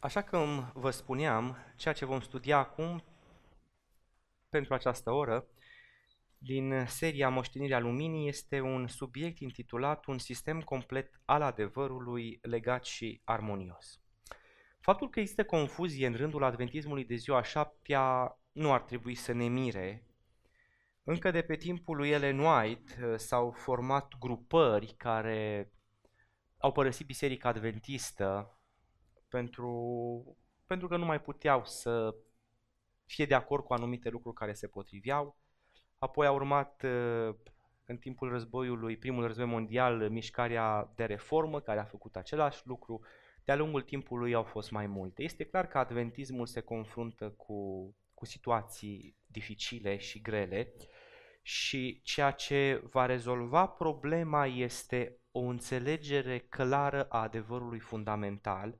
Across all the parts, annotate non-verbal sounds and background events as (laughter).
Așa cum vă spuneam, ceea ce vom studia acum pentru această oră din seria Moștenirea Luminii este un subiect intitulat Un sistem complet al adevărului legat și armonios. Faptul că există confuzie în rândul adventismului de ziua șaptea nu ar trebui să ne mire. Încă de pe timpul lui Ellen White uh, s-au format grupări care au părăsit Biserica Adventistă pentru, pentru că nu mai puteau să fie de acord cu anumite lucruri care se potriveau. Apoi a urmat uh, în timpul războiului, primul război mondial, mișcarea de reformă care a făcut același lucru. De-a lungul timpului au fost mai multe. Este clar că adventismul se confruntă cu, cu situații dificile și grele și ceea ce va rezolva problema este o înțelegere clară a adevărului fundamental,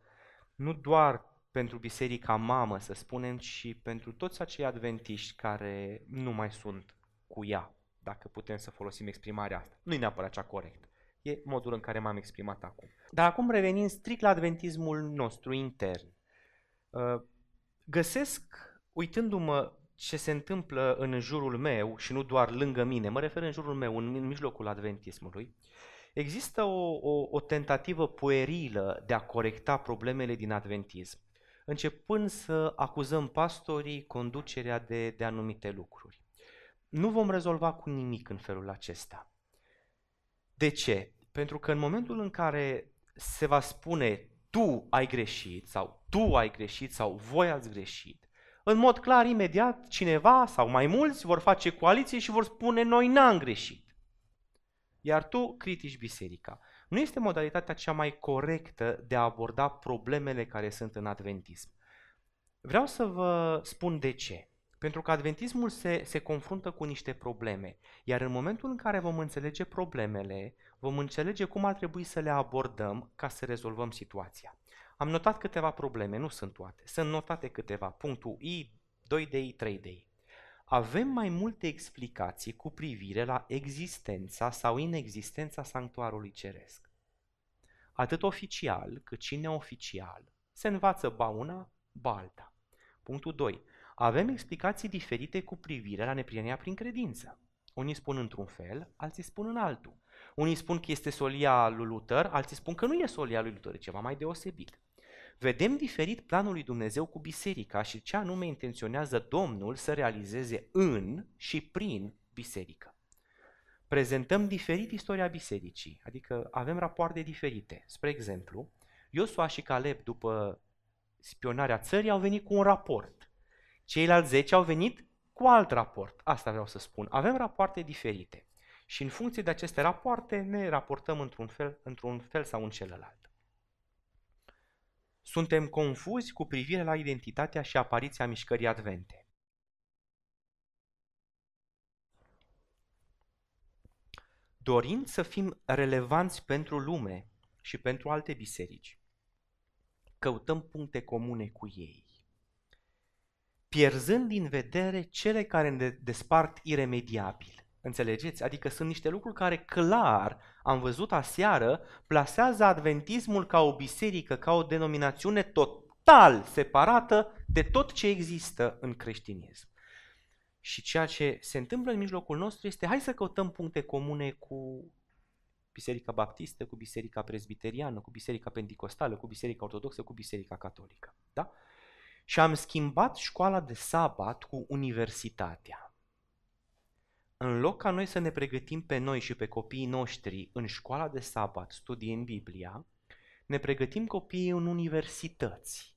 nu doar pentru biserica mamă, să spunem, ci pentru toți acei adventiști care nu mai sunt cu ea, dacă putem să folosim exprimarea asta. Nu e neapărat cea corectă. E modul în care m-am exprimat acum. Dar acum revenim strict la adventismul nostru intern. Uh, găsesc, uitându-mă ce se întâmplă în jurul meu și nu doar lângă mine, mă refer în jurul meu, în mijlocul adventismului, Există o, o, o tentativă puerilă de a corecta problemele din adventism, începând să acuzăm pastorii conducerea de, de anumite lucruri. Nu vom rezolva cu nimic în felul acesta. De ce? Pentru că în momentul în care se va spune tu ai greșit sau tu ai greșit sau voi ați greșit, în mod clar, imediat, cineva sau mai mulți vor face coaliție și vor spune noi n-am greșit iar tu critici biserica. Nu este modalitatea cea mai corectă de a aborda problemele care sunt în adventism. Vreau să vă spun de ce. Pentru că adventismul se, se confruntă cu niște probleme, iar în momentul în care vom înțelege problemele, vom înțelege cum ar trebui să le abordăm ca să rezolvăm situația. Am notat câteva probleme, nu sunt toate, sunt notate câteva, punctul I, 2 de I, 3 de I avem mai multe explicații cu privire la existența sau inexistența sanctuarului ceresc. Atât oficial cât și neoficial se învață ba una, ba alta. Punctul 2. Avem explicații diferite cu privire la neprienia prin credință. Unii spun într-un fel, alții spun în altul. Unii spun că este solia lui Luther, alții spun că nu e solia lui Luther, e ceva mai deosebit. Vedem diferit planul lui Dumnezeu cu biserica și ce anume intenționează Domnul să realizeze în și prin biserică. Prezentăm diferit istoria bisericii, adică avem rapoarte diferite. Spre exemplu, Iosua și Caleb, după spionarea țării, au venit cu un raport. Ceilalți 10 au venit cu alt raport. Asta vreau să spun. Avem rapoarte diferite. Și în funcție de aceste rapoarte ne raportăm într-un fel, într-un fel sau în celălalt. Suntem confuzi cu privire la identitatea și apariția mișcării advente. Dorind să fim relevanți pentru lume și pentru alte biserici, căutăm puncte comune cu ei, pierzând din vedere cele care ne despart iremediabil. Înțelegeți? Adică sunt niște lucruri care clar, am văzut aseară, plasează adventismul ca o biserică, ca o denominațiune total separată de tot ce există în creștinism. Și ceea ce se întâmplă în mijlocul nostru este hai să căutăm puncte comune cu Biserica Baptistă, cu Biserica Presbiteriană, cu Biserica Pentecostală, cu Biserica Ortodoxă, cu Biserica Catolică. Da? Și am schimbat școala de sabat cu universitatea în loc ca noi să ne pregătim pe noi și pe copiii noștri în școala de sabat, studii în Biblia, ne pregătim copiii în universități.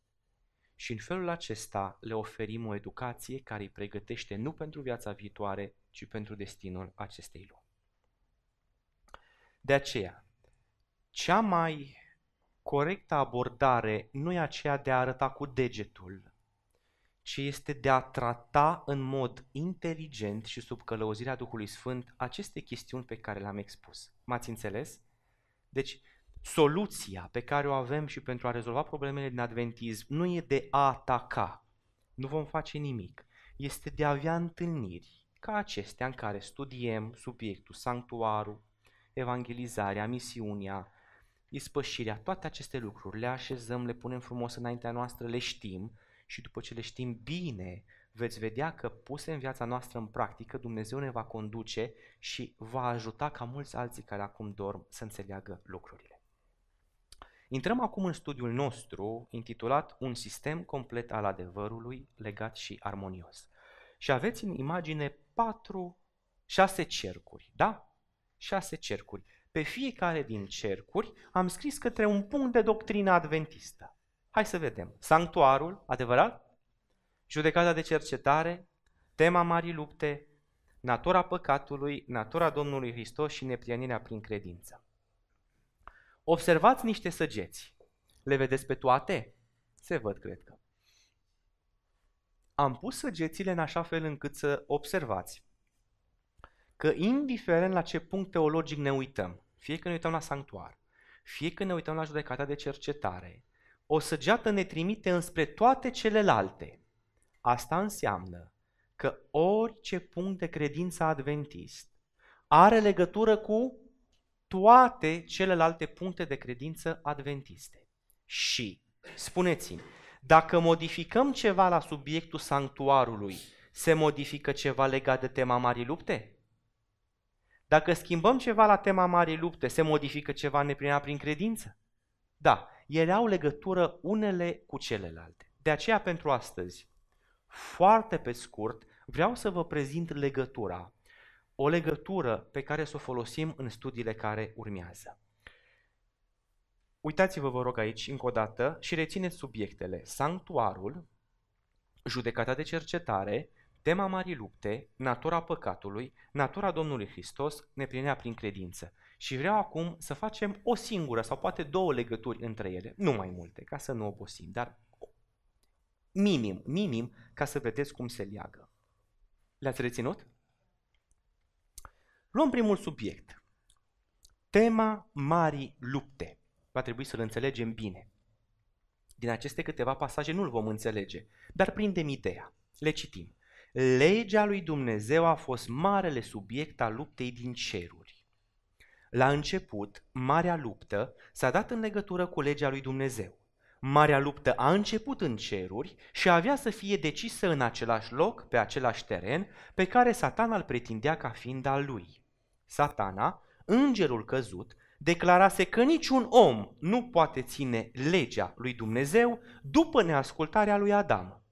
Și în felul acesta le oferim o educație care îi pregătește nu pentru viața viitoare, ci pentru destinul acestei lumi. De aceea, cea mai corectă abordare nu e aceea de a arăta cu degetul ci este de a trata în mod inteligent și sub călăuzirea Duhului Sfânt aceste chestiuni pe care le-am expus. M-ați înțeles? Deci, soluția pe care o avem și pentru a rezolva problemele din adventism nu e de a ataca, nu vom face nimic, este de a avea întâlniri ca acestea în care studiem subiectul, sanctuarul, evangelizarea, misiunea, ispășirea, toate aceste lucruri le așezăm, le punem frumos înaintea noastră, le știm și după ce le știm bine, veți vedea că puse în viața noastră în practică, Dumnezeu ne va conduce și va ajuta ca mulți alții care acum dorm să înțeleagă lucrurile. Intrăm acum în studiul nostru intitulat Un sistem complet al adevărului, legat și armonios. Și aveți în imagine patru, șase cercuri, da? Șase cercuri. Pe fiecare din cercuri am scris către un punct de doctrină adventistă. Hai să vedem. Sanctuarul, adevărat? judecata de cercetare, tema marii lupte, natura păcatului, natura Domnului Hristos și neprienirea prin credință. Observați niște săgeți. Le vedeți pe toate? Se văd, cred că. Am pus săgețile în așa fel încât să observați că indiferent la ce punct teologic ne uităm, fie că ne uităm la sanctuar, fie că ne uităm la judecata de cercetare, o săgeată ne trimite înspre toate celelalte. Asta înseamnă că orice punct de credință adventist are legătură cu toate celelalte puncte de credință adventiste. Și, spuneți-mi, dacă modificăm ceva la subiectul sanctuarului, se modifică ceva legat de tema Marii Lupte? Dacă schimbăm ceva la tema Marii Lupte, se modifică ceva neplinea prin credință? Da, ele au legătură unele cu celelalte. De aceea, pentru astăzi, foarte pe scurt, vreau să vă prezint legătura. O legătură pe care să o folosim în studiile care urmează. Uitați-vă, vă rog, aici încă o dată și rețineți subiectele. Sanctuarul, judecata de cercetare, tema marii lupte, natura păcatului, natura Domnului Hristos, neplinea prin credință. Și vreau acum să facem o singură sau poate două legături între ele, nu mai multe, ca să nu obosim, dar Minim, minim, ca să vedeți cum se leagă. Le-ați reținut? Luăm primul subiect. Tema marii lupte. Va trebui să-l înțelegem bine. Din aceste câteva pasaje nu-l vom înțelege, dar prindem ideea. Le citim. Legea lui Dumnezeu a fost marele subiect al luptei din ceruri. La început, marea luptă s-a dat în legătură cu legea lui Dumnezeu. Marea luptă a început în ceruri și avea să fie decisă în același loc, pe același teren, pe care satana îl pretindea ca fiind al lui. Satana, îngerul căzut, declarase că niciun om nu poate ține legea lui Dumnezeu după neascultarea lui Adam.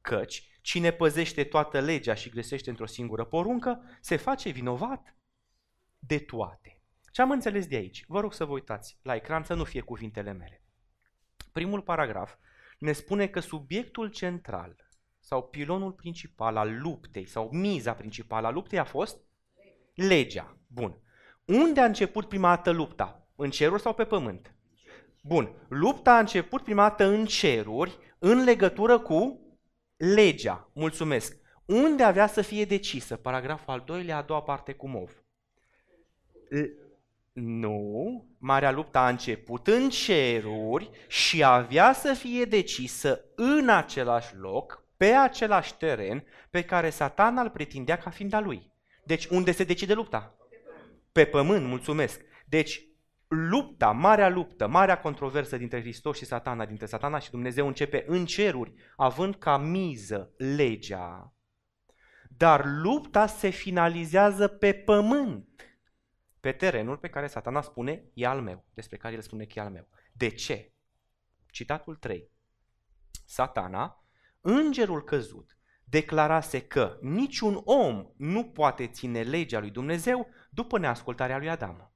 Căci cine păzește toată legea și gresește într-o singură poruncă, se face vinovat de toate. Ce am înțeles de aici? Vă rog să vă uitați la ecran să nu fie cuvintele mele primul paragraf ne spune că subiectul central sau pilonul principal al luptei sau miza principală a luptei a fost legea. Bun. Unde a început prima dată lupta? În ceruri sau pe pământ? Bun. Lupta a început prima dată în ceruri în legătură cu legea. Mulțumesc. Unde avea să fie decisă? Paragraful al doilea, a doua parte cu mov. Nu, Marea Luptă a început în ceruri și avea să fie decisă în același loc, pe același teren pe care satana îl pretindea ca fiind a lui. Deci unde se decide lupta? Pe pământ, mulțumesc. Deci lupta, marea luptă, marea controversă dintre Hristos și satana, dintre satana și Dumnezeu începe în ceruri, având ca miză legea. Dar lupta se finalizează pe pământ pe terenul pe care satana spune e al meu, despre care el spune că e al meu. De ce? Citatul 3. Satana, îngerul căzut, declarase că niciun om nu poate ține legea lui Dumnezeu după neascultarea lui Adam.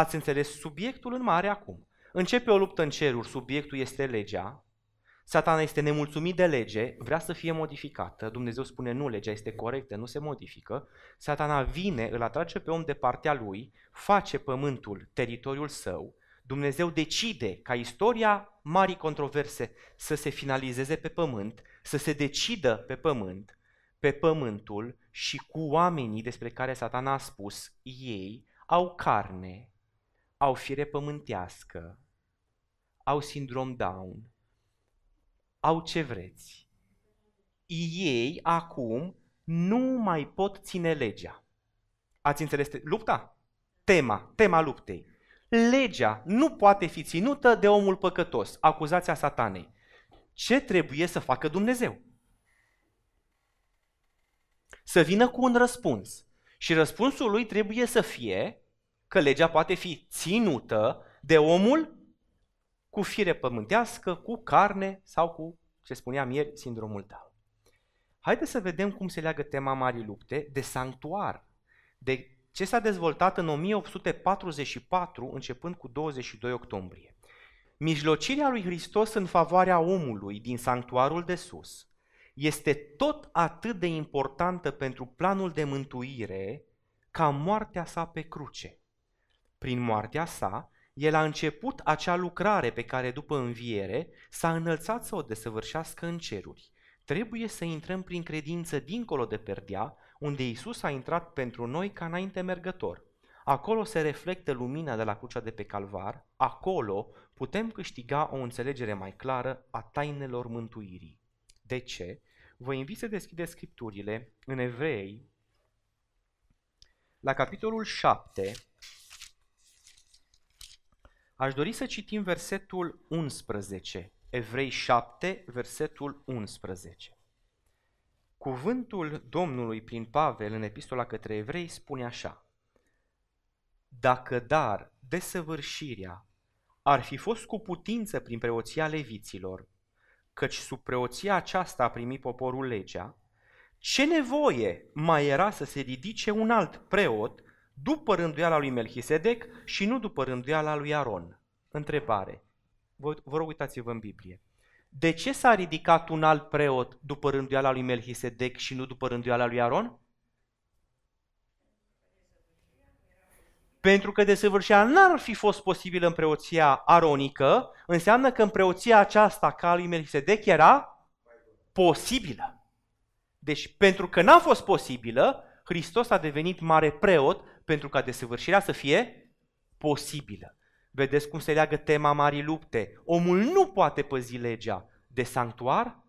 Ați înțeles subiectul în mare acum. Începe o luptă în ceruri, subiectul este legea, Satana este nemulțumit de lege, vrea să fie modificată. Dumnezeu spune nu, legea este corectă, nu se modifică. Satana vine, îl atrage pe om de partea lui, face pământul teritoriul său. Dumnezeu decide ca istoria marii controverse să se finalizeze pe pământ, să se decidă pe pământ, pe pământul și cu oamenii despre care satana a spus, ei au carne, au fire pământească, au sindrom Down, au ce vreți. Ei acum nu mai pot ține legea. Ați înțeles lupta? Tema, tema luptei. legea nu poate fi ținută de omul păcătos, acuzația satanei. Ce trebuie să facă Dumnezeu? Să vină cu un răspuns. Și răspunsul lui trebuie să fie că legea poate fi ținută de omul cu fire pământească, cu carne sau cu, ce spuneam ieri, sindromul tău. Haideți să vedem cum se leagă tema Marii Lupte de sanctuar, de ce s-a dezvoltat în 1844, începând cu 22 octombrie. Mijlocirea lui Hristos în favoarea omului din sanctuarul de sus este tot atât de importantă pentru planul de mântuire ca moartea sa pe cruce. Prin moartea sa, el a început acea lucrare pe care după înviere s-a înălțat să o desăvârșească în ceruri. Trebuie să intrăm prin credință dincolo de perdea, unde Isus a intrat pentru noi ca înainte mergător. Acolo se reflectă lumina de la crucea de pe calvar, acolo putem câștiga o înțelegere mai clară a tainelor mântuirii. De ce? Vă invit să deschideți scripturile în Evrei, la capitolul 7, Aș dori să citim versetul 11, Evrei 7, versetul 11. Cuvântul Domnului prin Pavel în epistola către evrei spune așa. Dacă dar desăvârșirea ar fi fost cu putință prin preoția leviților, căci sub preoția aceasta a primit poporul legea, ce nevoie mai era să se ridice un alt preot după rânduiala lui Melchisedec și nu după rânduiala lui Aron. Întrebare. Vă, vă rog, uitați-vă în Biblie. De ce s-a ridicat un alt preot după rânduiala lui Melchisedec și nu după rânduiala lui Aron? Pentru că desăvârșirea n-ar fi fost posibilă în preoția aronică, înseamnă că în preoția aceasta, ca a lui Melchisedec, era posibilă. Deci, pentru că n-a fost posibilă, Hristos a devenit mare preot pentru ca desăvârșirea să fie posibilă. Vedeți cum se leagă tema marii lupte. Omul nu poate păzi legea de sanctuar.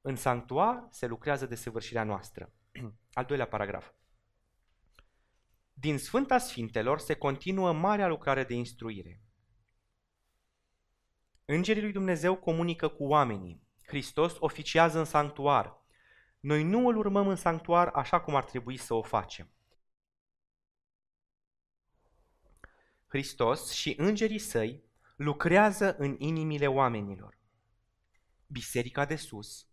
În sanctuar se lucrează de săvârșirea noastră. (clears throat) Al doilea paragraf. Din Sfânta Sfintelor se continuă marea lucrare de instruire. Îngerii lui Dumnezeu comunică cu oamenii. Hristos oficiază în sanctuar. Noi nu îl urmăm în sanctuar așa cum ar trebui să o facem. Hristos și îngerii săi lucrează în inimile oamenilor. Biserica de sus,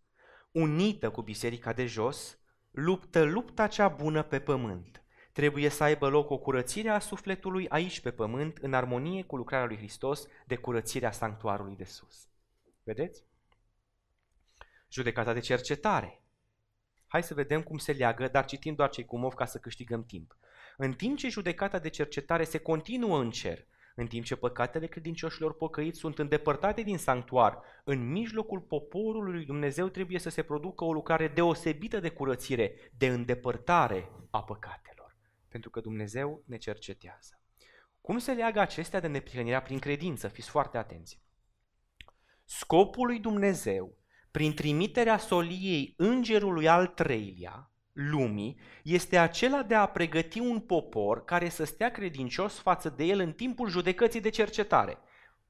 unită cu biserica de jos, luptă lupta cea bună pe pământ. Trebuie să aibă loc o curățire a sufletului aici pe pământ, în armonie cu lucrarea lui Hristos de curățirea sanctuarului de sus. Vedeți? Judecata de cercetare. Hai să vedem cum se leagă, dar citim doar cei cu mov ca să câștigăm timp. În timp ce judecata de cercetare se continuă în cer, în timp ce păcatele credincioșilor pocăiți sunt îndepărtate din sanctuar, în mijlocul poporului lui Dumnezeu trebuie să se producă o lucrare deosebită de curățire, de îndepărtare a păcatelor, pentru că Dumnezeu ne cercetează. Cum se leagă acestea de neprihănirea prin credință? Fiți foarte atenți. Scopul lui Dumnezeu, prin trimiterea soliei îngerului al treilea, lumii este acela de a pregăti un popor care să stea credincios față de el în timpul judecății de cercetare.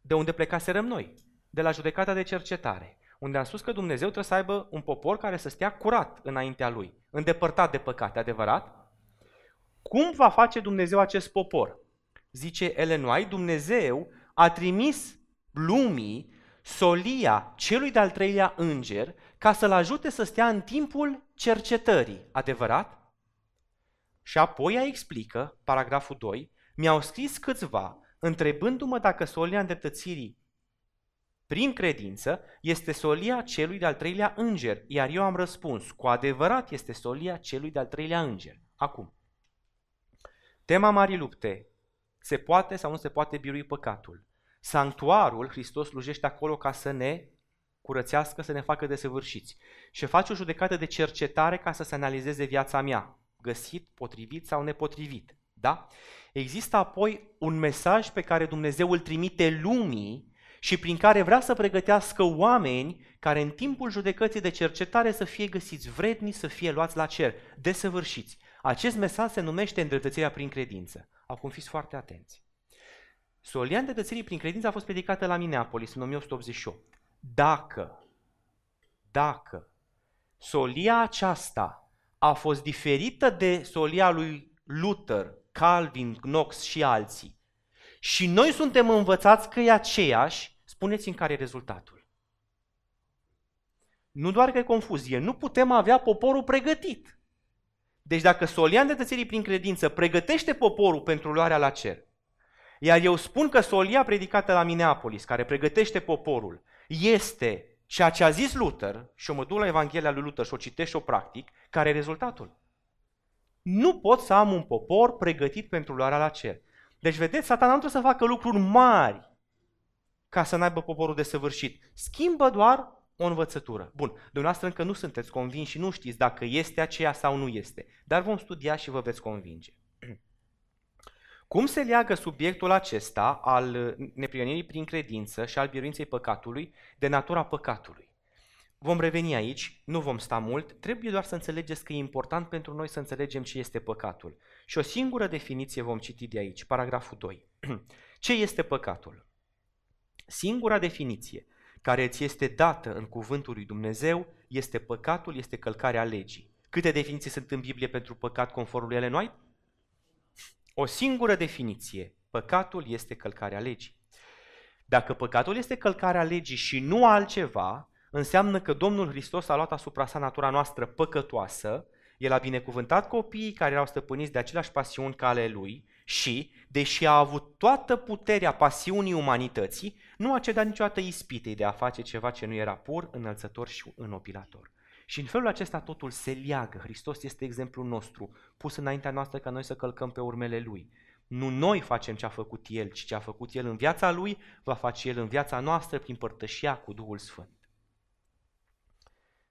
De unde plecaserăm noi? De la judecata de cercetare, unde am spus că Dumnezeu trebuie să aibă un popor care să stea curat înaintea lui, îndepărtat de păcate, adevărat? Cum va face Dumnezeu acest popor? Zice Ellen White, Dumnezeu a trimis lumii solia celui de-al treilea înger ca să-l ajute să stea în timpul cercetării. Adevărat? Și apoi ea explică, paragraful 2, mi-au scris câțiva, întrebându-mă dacă solia îndreptățirii prin credință este solia celui de-al treilea înger, iar eu am răspuns, cu adevărat este solia celui de-al treilea înger. Acum, tema Marii Lupte, se poate sau nu se poate birui păcatul? Sanctuarul, Hristos slujește acolo ca să ne curățească, să ne facă desăvârșiți. Și face o judecată de cercetare ca să se analizeze viața mea, găsit, potrivit sau nepotrivit. Da? Există apoi un mesaj pe care Dumnezeu îl trimite lumii și prin care vrea să pregătească oameni care în timpul judecății de cercetare să fie găsiți vredni, să fie luați la cer, desăvârșiți. Acest mesaj se numește îndreptățirea prin credință. Acum fiți foarte atenți. Solia îndreptățirii prin credință a fost predicată la Minneapolis în 1188. Dacă, dacă solia aceasta a fost diferită de solia lui Luther, Calvin, Knox și alții, și noi suntem învățați că e aceeași, spuneți-mi care e rezultatul. Nu doar că e confuzie, nu putem avea poporul pregătit. Deci dacă solia îndreptățirii prin credință pregătește poporul pentru luarea la cer, iar eu spun că solia predicată la Minneapolis, care pregătește poporul, este ceea ce a zis Luther, și eu mă duc la Evanghelia lui Luther și o citesc și o practic, care e rezultatul? Nu pot să am un popor pregătit pentru luarea la cer. Deci, vedeți, satana nu trebuie să facă lucruri mari ca să n-aibă poporul de săvârșit. Schimbă doar o învățătură. Bun, dumneavoastră încă nu sunteți convinși și nu știți dacă este aceea sau nu este, dar vom studia și vă veți convinge. Cum se leagă subiectul acesta al neprionirii prin credință și al biruinței păcatului de natura păcatului? Vom reveni aici, nu vom sta mult, trebuie doar să înțelegeți că e important pentru noi să înțelegem ce este păcatul. Și o singură definiție vom citi de aici, paragraful 2. (clears throat) Ce este păcatul? Singura definiție care ți este dată în cuvântul lui Dumnezeu este păcatul, este călcarea legii. Câte definiții sunt în Biblie pentru păcat conform lui Ellen White? O singură definiție. Păcatul este călcarea legii. Dacă păcatul este călcarea legii și nu altceva, înseamnă că Domnul Hristos a luat asupra sa natura noastră păcătoasă, El a binecuvântat copiii care erau stăpâniți de aceleași pasiuni ca ale Lui și, deși a avut toată puterea pasiunii umanității, nu a cedat niciodată ispitei de a face ceva ce nu era pur, înălțător și înopilator. Și în felul acesta totul se leagă. Hristos este exemplul nostru, pus înaintea noastră ca noi să călcăm pe urmele Lui. Nu noi facem ce a făcut El, ci ce a făcut El în viața Lui, va face El în viața noastră prin părtășia cu Duhul Sfânt.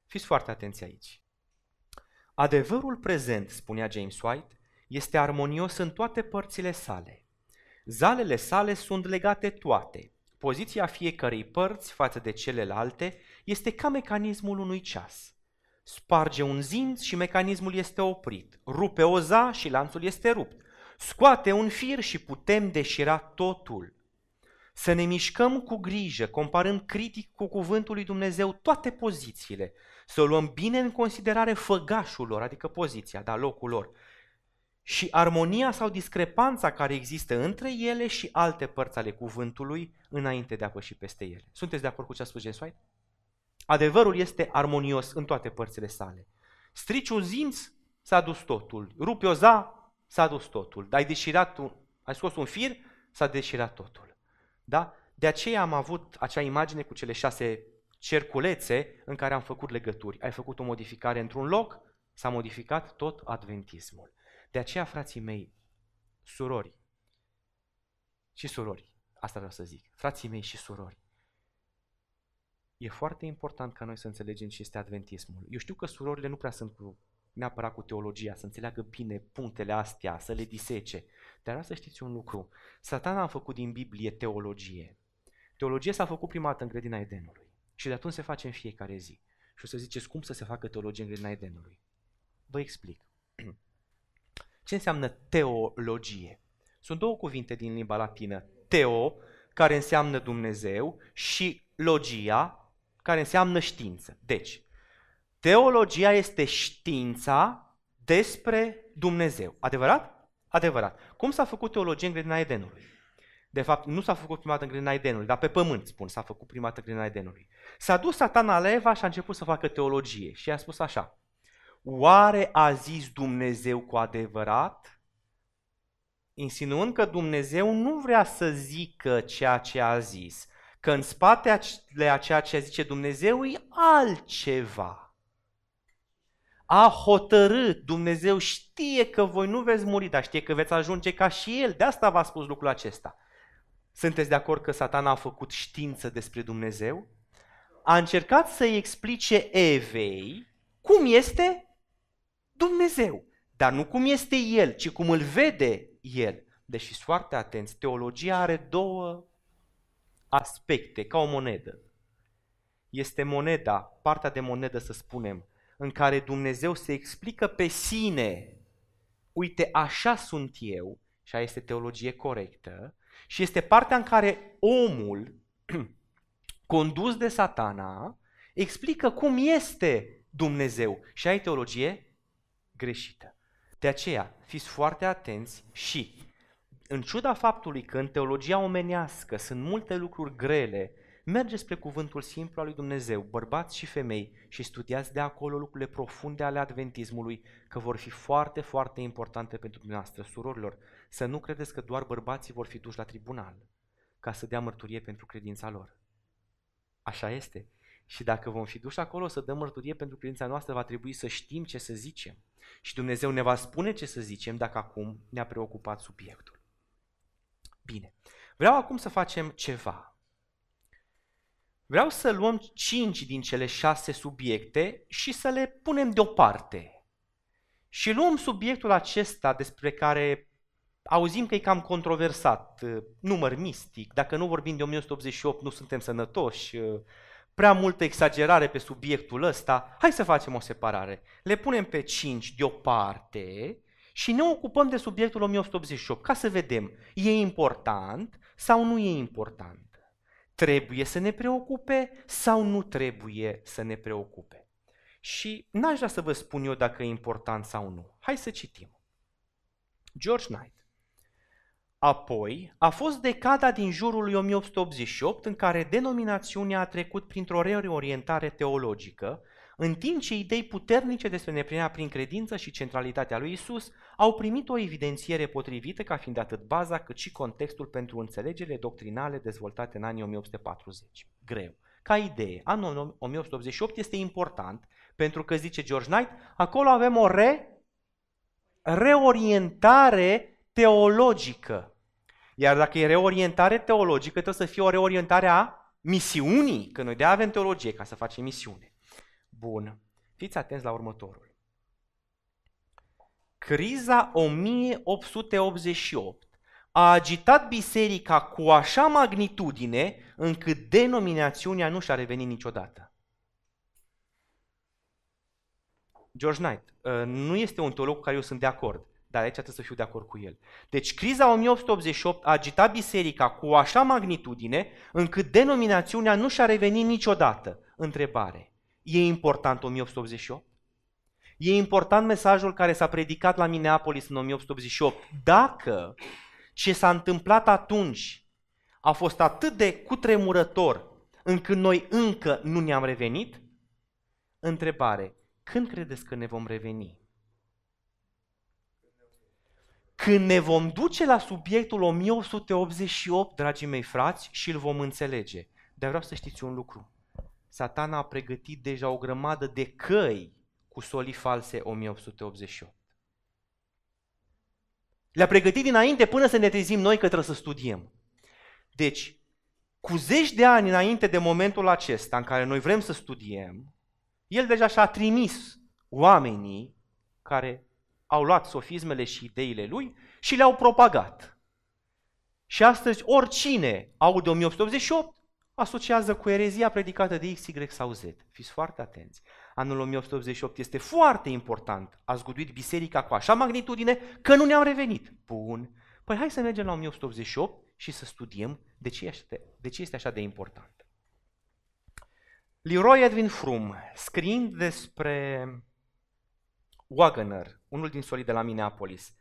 Fiți foarte atenți aici. Adevărul prezent, spunea James White, este armonios în toate părțile sale. Zalele sale sunt legate toate. Poziția fiecărei părți față de celelalte este ca mecanismul unui ceas. Sparge un zinț și mecanismul este oprit. Rupe o za și lanțul este rupt. Scoate un fir și putem deșira totul. Să ne mișcăm cu grijă, comparând critic cu cuvântul lui Dumnezeu toate pozițiile. Să luăm bine în considerare făgașul lor, adică poziția, dar locul lor. Și armonia sau discrepanța care există între ele și alte părți ale cuvântului înainte de a păși peste ele. Sunteți de acord cu ce a spus James White? Adevărul este armonios în toate părțile sale. Strici un zinț, s-a dus totul. Rupi o za, s-a dus totul. Ai deșirat, un, ai scos un fir, s-a deșirat totul. Da? De aceea am avut acea imagine cu cele șase cerculețe în care am făcut legături. Ai făcut o modificare într-un loc, s-a modificat tot adventismul. De aceea, frații mei, surori și surori, asta vreau să zic, frații mei și surori, e foarte important ca noi să înțelegem ce este adventismul. Eu știu că surorile nu prea sunt cu, neapărat cu teologia, să înțeleagă bine punctele astea, să le disece. Dar vreau să știți un lucru. Satana a făcut din Biblie teologie. Teologie s-a făcut prima dată în grădina Edenului. Și de atunci se face în fiecare zi. Și o să ziceți cum să se facă teologie în grădina Edenului. Vă explic. (clears throat) Ce înseamnă teologie? Sunt două cuvinte din limba latină. Teo, care înseamnă Dumnezeu, și logia, care înseamnă știință. Deci, teologia este știința despre Dumnezeu. Adevărat? Adevărat. Cum s-a făcut teologie în grădina Edenului? De fapt, nu s-a făcut prima dată în grădina Edenului, dar pe pământ, spun, s-a făcut prima dată în grădina Edenului. S-a dus satana la Eva și a început să facă teologie și a spus așa. Oare a zis Dumnezeu cu adevărat? Insinuând că Dumnezeu nu vrea să zică ceea ce a zis, că în spatele a ceea ce zice Dumnezeu e altceva. A hotărât, Dumnezeu știe că voi nu veți muri, dar știe că veți ajunge ca și El. De asta v-a spus lucrul acesta. Sunteți de acord că satana a făcut știință despre Dumnezeu? A încercat să-i explice Evei cum este Dumnezeu, dar nu cum este El, ci cum îl vede El. Deși foarte atenți, teologia are două aspecte, ca o monedă. Este moneda, partea de monedă să spunem, în care Dumnezeu se explică pe sine. Uite, așa sunt eu, și aia este teologie corectă, și este partea în care omul, (clears throat) condus de satana, explică cum este Dumnezeu. Și ai teologie greșită. De aceea, fiți foarte atenți și, în ciuda faptului că în teologia omenească sunt multe lucruri grele, mergeți spre cuvântul simplu al lui Dumnezeu, bărbați și femei, și studiați de acolo lucrurile profunde ale adventismului, că vor fi foarte, foarte importante pentru dumneavoastră, surorilor. Să nu credeți că doar bărbații vor fi duși la tribunal ca să dea mărturie pentru credința lor. Așa este. Și dacă vom fi duși acolo să dăm mărturie pentru credința noastră, va trebui să știm ce să zicem. Și Dumnezeu ne va spune ce să zicem dacă acum ne-a preocupat subiectul. Bine, vreau acum să facem ceva. Vreau să luăm cinci din cele șase subiecte și să le punem deoparte. Și luăm subiectul acesta despre care auzim că e cam controversat, număr mistic, dacă nu vorbim de 1188 nu suntem sănătoși, prea multă exagerare pe subiectul ăsta, hai să facem o separare. Le punem pe 5 deoparte și ne ocupăm de subiectul 1188 ca să vedem, e important sau nu e important. Trebuie să ne preocupe sau nu trebuie să ne preocupe. Și n-aș vrea să vă spun eu dacă e important sau nu. Hai să citim. George Knight. Apoi a fost decada din jurul lui 1888 în care denominațiunea a trecut printr-o reorientare teologică, în timp ce idei puternice despre neprinirea prin credință și centralitatea lui Isus au primit o evidențiere potrivită ca fiind atât baza cât și contextul pentru înțelegerile doctrinale dezvoltate în anii 1840. Greu. Ca idee, anul 1888 este important pentru că, zice George Knight, acolo avem o re, reorientare teologică. Iar dacă e reorientare teologică, trebuie să fie o reorientare a misiunii, că noi de avem teologie ca să facem misiune. Bun. Fiți atenți la următorul. Criza 1888 a agitat biserica cu așa magnitudine încât denominațiunea nu și-a revenit niciodată. George Knight uh, nu este un teolog cu care eu sunt de acord. Dar aici trebuie să fiu de acord cu el. Deci criza 1888 a agitat biserica cu o așa magnitudine încât denominațiunea nu și-a revenit niciodată. Întrebare. E important 1888? E important mesajul care s-a predicat la Minneapolis în 1888. Dacă ce s-a întâmplat atunci a fost atât de cutremurător încât noi încă nu ne-am revenit? Întrebare. Când credeți că ne vom reveni? Când ne vom duce la subiectul 1188, dragii mei frați, și îl vom înțelege. Dar vreau să știți un lucru. Satana a pregătit deja o grămadă de căi cu solii false 1888. Le-a pregătit dinainte până să ne trezim noi că trebuie să studiem. Deci, cu zeci de ani înainte de momentul acesta în care noi vrem să studiem, el deja și-a trimis oamenii care au luat sofismele și ideile lui și le-au propagat. Și astăzi oricine aude 1888 asociază cu erezia predicată de X, Y sau Z. Fiți foarte atenți. Anul 1888 este foarte important. A zguduit biserica cu așa magnitudine că nu ne-am revenit. Bun. Păi hai să mergem la 1888 și să studiem de ce este, de ce este așa de important. Leroy Edwin Frum, scriind despre Wagner, unul din solii de la Minneapolis.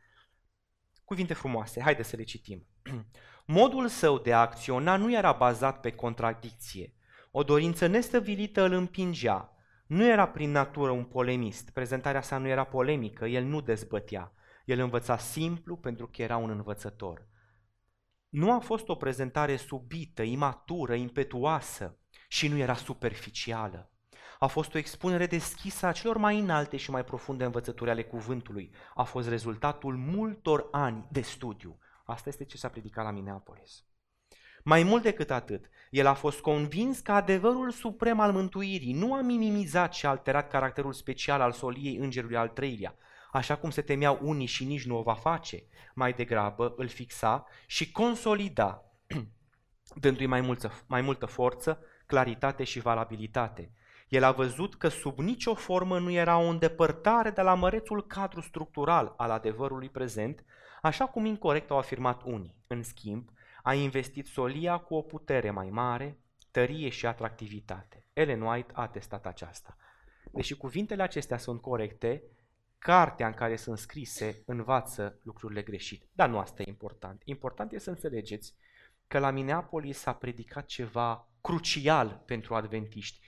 Cuvinte frumoase, haide să le citim. (clears throat) Modul său de a acționa nu era bazat pe contradicție. O dorință nestăvilită îl împingea. Nu era prin natură un polemist. Prezentarea sa nu era polemică, el nu dezbătea. El învăța simplu pentru că era un învățător. Nu a fost o prezentare subită, imatură, impetuoasă și nu era superficială a fost o expunere deschisă a celor mai înalte și mai profunde învățături ale cuvântului. A fost rezultatul multor ani de studiu. Asta este ce s-a predicat la Minneapolis. Mai mult decât atât, el a fost convins că adevărul suprem al mântuirii nu a minimizat și alterat caracterul special al soliei îngerului al treilea, așa cum se temeau unii și nici nu o va face, mai degrabă îl fixa și consolida, (clears throat) dându-i mai multă, mai multă forță, claritate și valabilitate. El a văzut că sub nicio formă nu era o îndepărtare de la mărețul cadru structural al adevărului prezent, așa cum incorrect au afirmat unii. În schimb, a investit solia cu o putere mai mare, tărie și atractivitate. Ellen White a testat aceasta. Deși cuvintele acestea sunt corecte, cartea în care sunt scrise învață lucrurile greșite. Dar nu asta e important. Important e să înțelegeți că la Minneapolis s-a predicat ceva crucial pentru adventiști.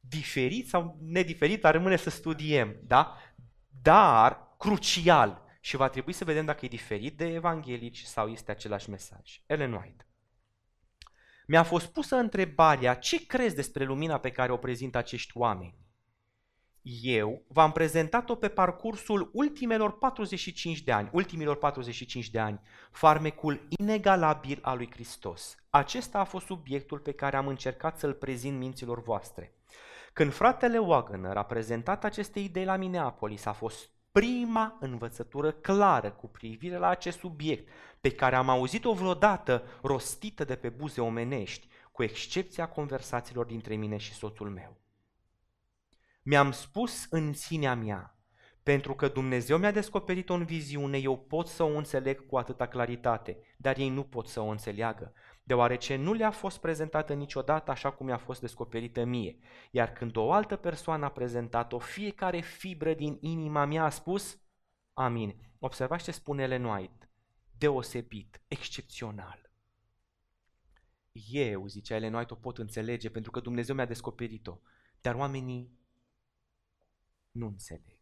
Diferit sau nediferit, ar rămâne să studiem, da? Dar crucial și va trebui să vedem dacă e diferit de evanghelici sau este același mesaj. Ellen White. Mi-a fost pusă întrebarea ce crezi despre lumina pe care o prezintă acești oameni? Eu v-am prezentat-o pe parcursul ultimelor 45 de ani, ultimilor 45 de ani, farmecul inegalabil al lui Hristos. Acesta a fost subiectul pe care am încercat să-l prezint minților voastre. Când fratele Wagner a prezentat aceste idei la Minneapolis, a fost prima învățătură clară cu privire la acest subiect pe care am auzit-o vreodată rostită de pe buze omenești, cu excepția conversațiilor dintre mine și soțul meu. Mi-am spus în sinea mea, pentru că Dumnezeu mi-a descoperit-o în viziune, eu pot să o înțeleg cu atâta claritate, dar ei nu pot să o înțeleagă, deoarece nu le-a fost prezentată niciodată așa cum mi-a fost descoperită mie. Iar când o altă persoană a prezentat-o, fiecare fibră din inima mea a spus, amin. Observați ce spune Ellen White, deosebit, excepțional. Eu, zicea Ellen White, o pot înțelege pentru că Dumnezeu mi-a descoperit-o, dar oamenii nu înțeleg.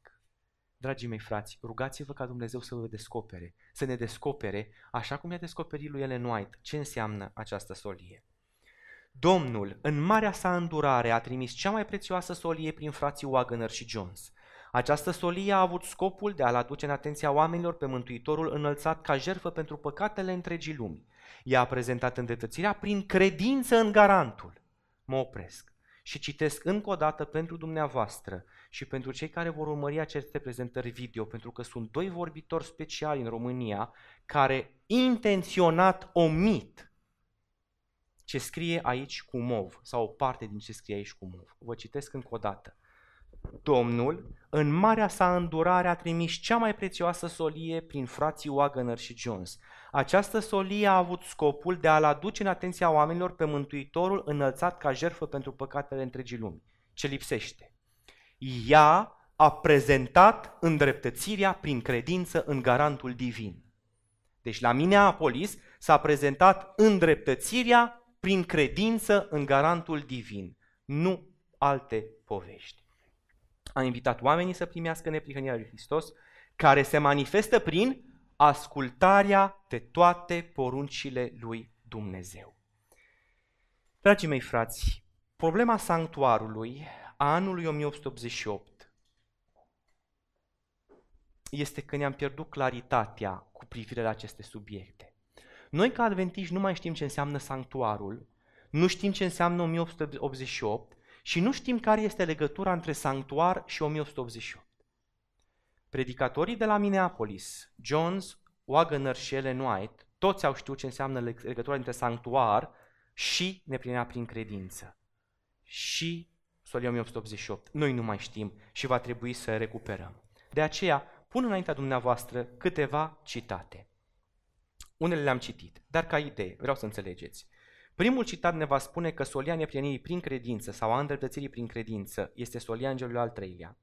Dragii mei frați, rugați-vă ca Dumnezeu să vă descopere, să ne descopere, așa cum i-a descoperit lui Ellen White, ce înseamnă această solie. Domnul, în marea sa îndurare, a trimis cea mai prețioasă solie prin frații Wagner și Jones. Această solie a avut scopul de a-l aduce în atenția oamenilor pe Mântuitorul înălțat ca jertfă pentru păcatele întregii lumi. Ea a prezentat îndreptățirea prin credință în garantul. Mă opresc și citesc încă o dată pentru dumneavoastră și pentru cei care vor urmări aceste prezentări video, pentru că sunt doi vorbitori speciali în România care intenționat omit ce scrie aici cu mov sau o parte din ce scrie aici cu mov. Vă citesc încă o dată. Domnul, în marea sa îndurare, a trimis cea mai prețioasă solie prin frații Wagner și Jones. Această solie a avut scopul de a-l aduce în atenția oamenilor pe Mântuitorul înălțat ca jertfă pentru păcatele întregii lumi. Ce lipsește? Ea a prezentat îndreptățirea prin credință în garantul divin. Deci la Minneapolis s-a prezentat îndreptățirea prin credință în garantul divin, nu alte povești. A invitat oamenii să primească neprihănirea lui Hristos, care se manifestă prin ascultarea de toate poruncile lui Dumnezeu. Dragii mei frați, problema sanctuarului a anului 1888 este că ne-am pierdut claritatea cu privire la aceste subiecte. Noi ca adventiști nu mai știm ce înseamnă sanctuarul, nu știm ce înseamnă 1888 și nu știm care este legătura între sanctuar și 1888. Predicatorii de la Minneapolis, Jones, Wagner și Ellen White, toți au știut ce înseamnă legătura între sanctuar și neplinirea prin credință. Și solia 1888. Noi nu mai știm și va trebui să recuperăm. De aceea, pun înaintea dumneavoastră câteva citate. Unele le-am citit, dar ca idee, vreau să înțelegeți. Primul citat ne va spune că solia neplinirii prin credință sau a îndreptățirii prin credință este solia îngerului al treilea.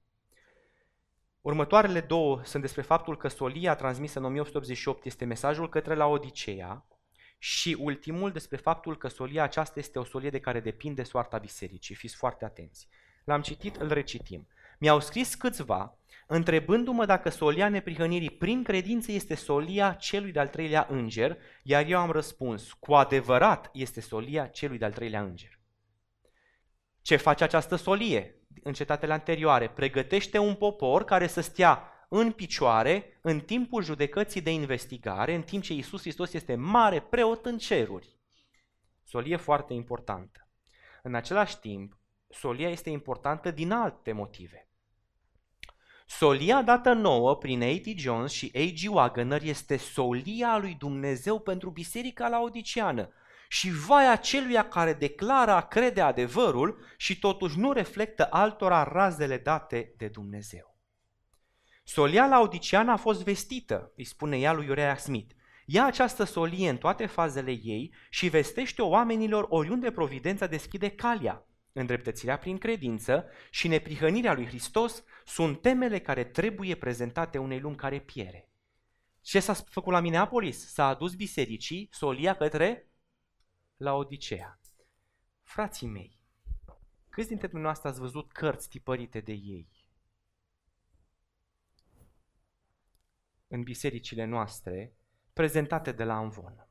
Următoarele două sunt despre faptul că solia transmisă în 1888 este mesajul către la Odiseea și ultimul despre faptul că solia aceasta este o solie de care depinde soarta bisericii. Fiți foarte atenți. L-am citit, îl recitim. Mi-au scris câțiva, întrebându-mă dacă solia neprihănirii prin credință este solia celui de-al treilea înger, iar eu am răspuns, cu adevărat este solia celui de-al treilea înger. Ce face această solie? În cetatele anterioare, pregătește un popor care să stea în picioare în timpul judecății de investigare, în timp ce Isus Hristos este mare preot în ceruri. Solie foarte importantă. În același timp, solia este importantă din alte motive. Solia dată nouă prin A.T. Jones și A.G. Wagner este solia lui Dumnezeu pentru biserica la Odiceană și vai aceluia care declară a crede adevărul și totuși nu reflectă altora razele date de Dumnezeu. Solia laodiciană a fost vestită, îi spune ea lui Uriah Smith. Ia această solie în toate fazele ei și vestește oamenilor oriunde providența deschide calea. Îndreptățirea prin credință și neprihănirea lui Hristos sunt temele care trebuie prezentate unei lumi care piere. Ce s-a făcut la Minneapolis? S-a adus bisericii solia către la Odiseea. Frații mei, câți dintre dumneavoastră ați văzut cărți tipărite de ei? În bisericile noastre, prezentate de la Amvon.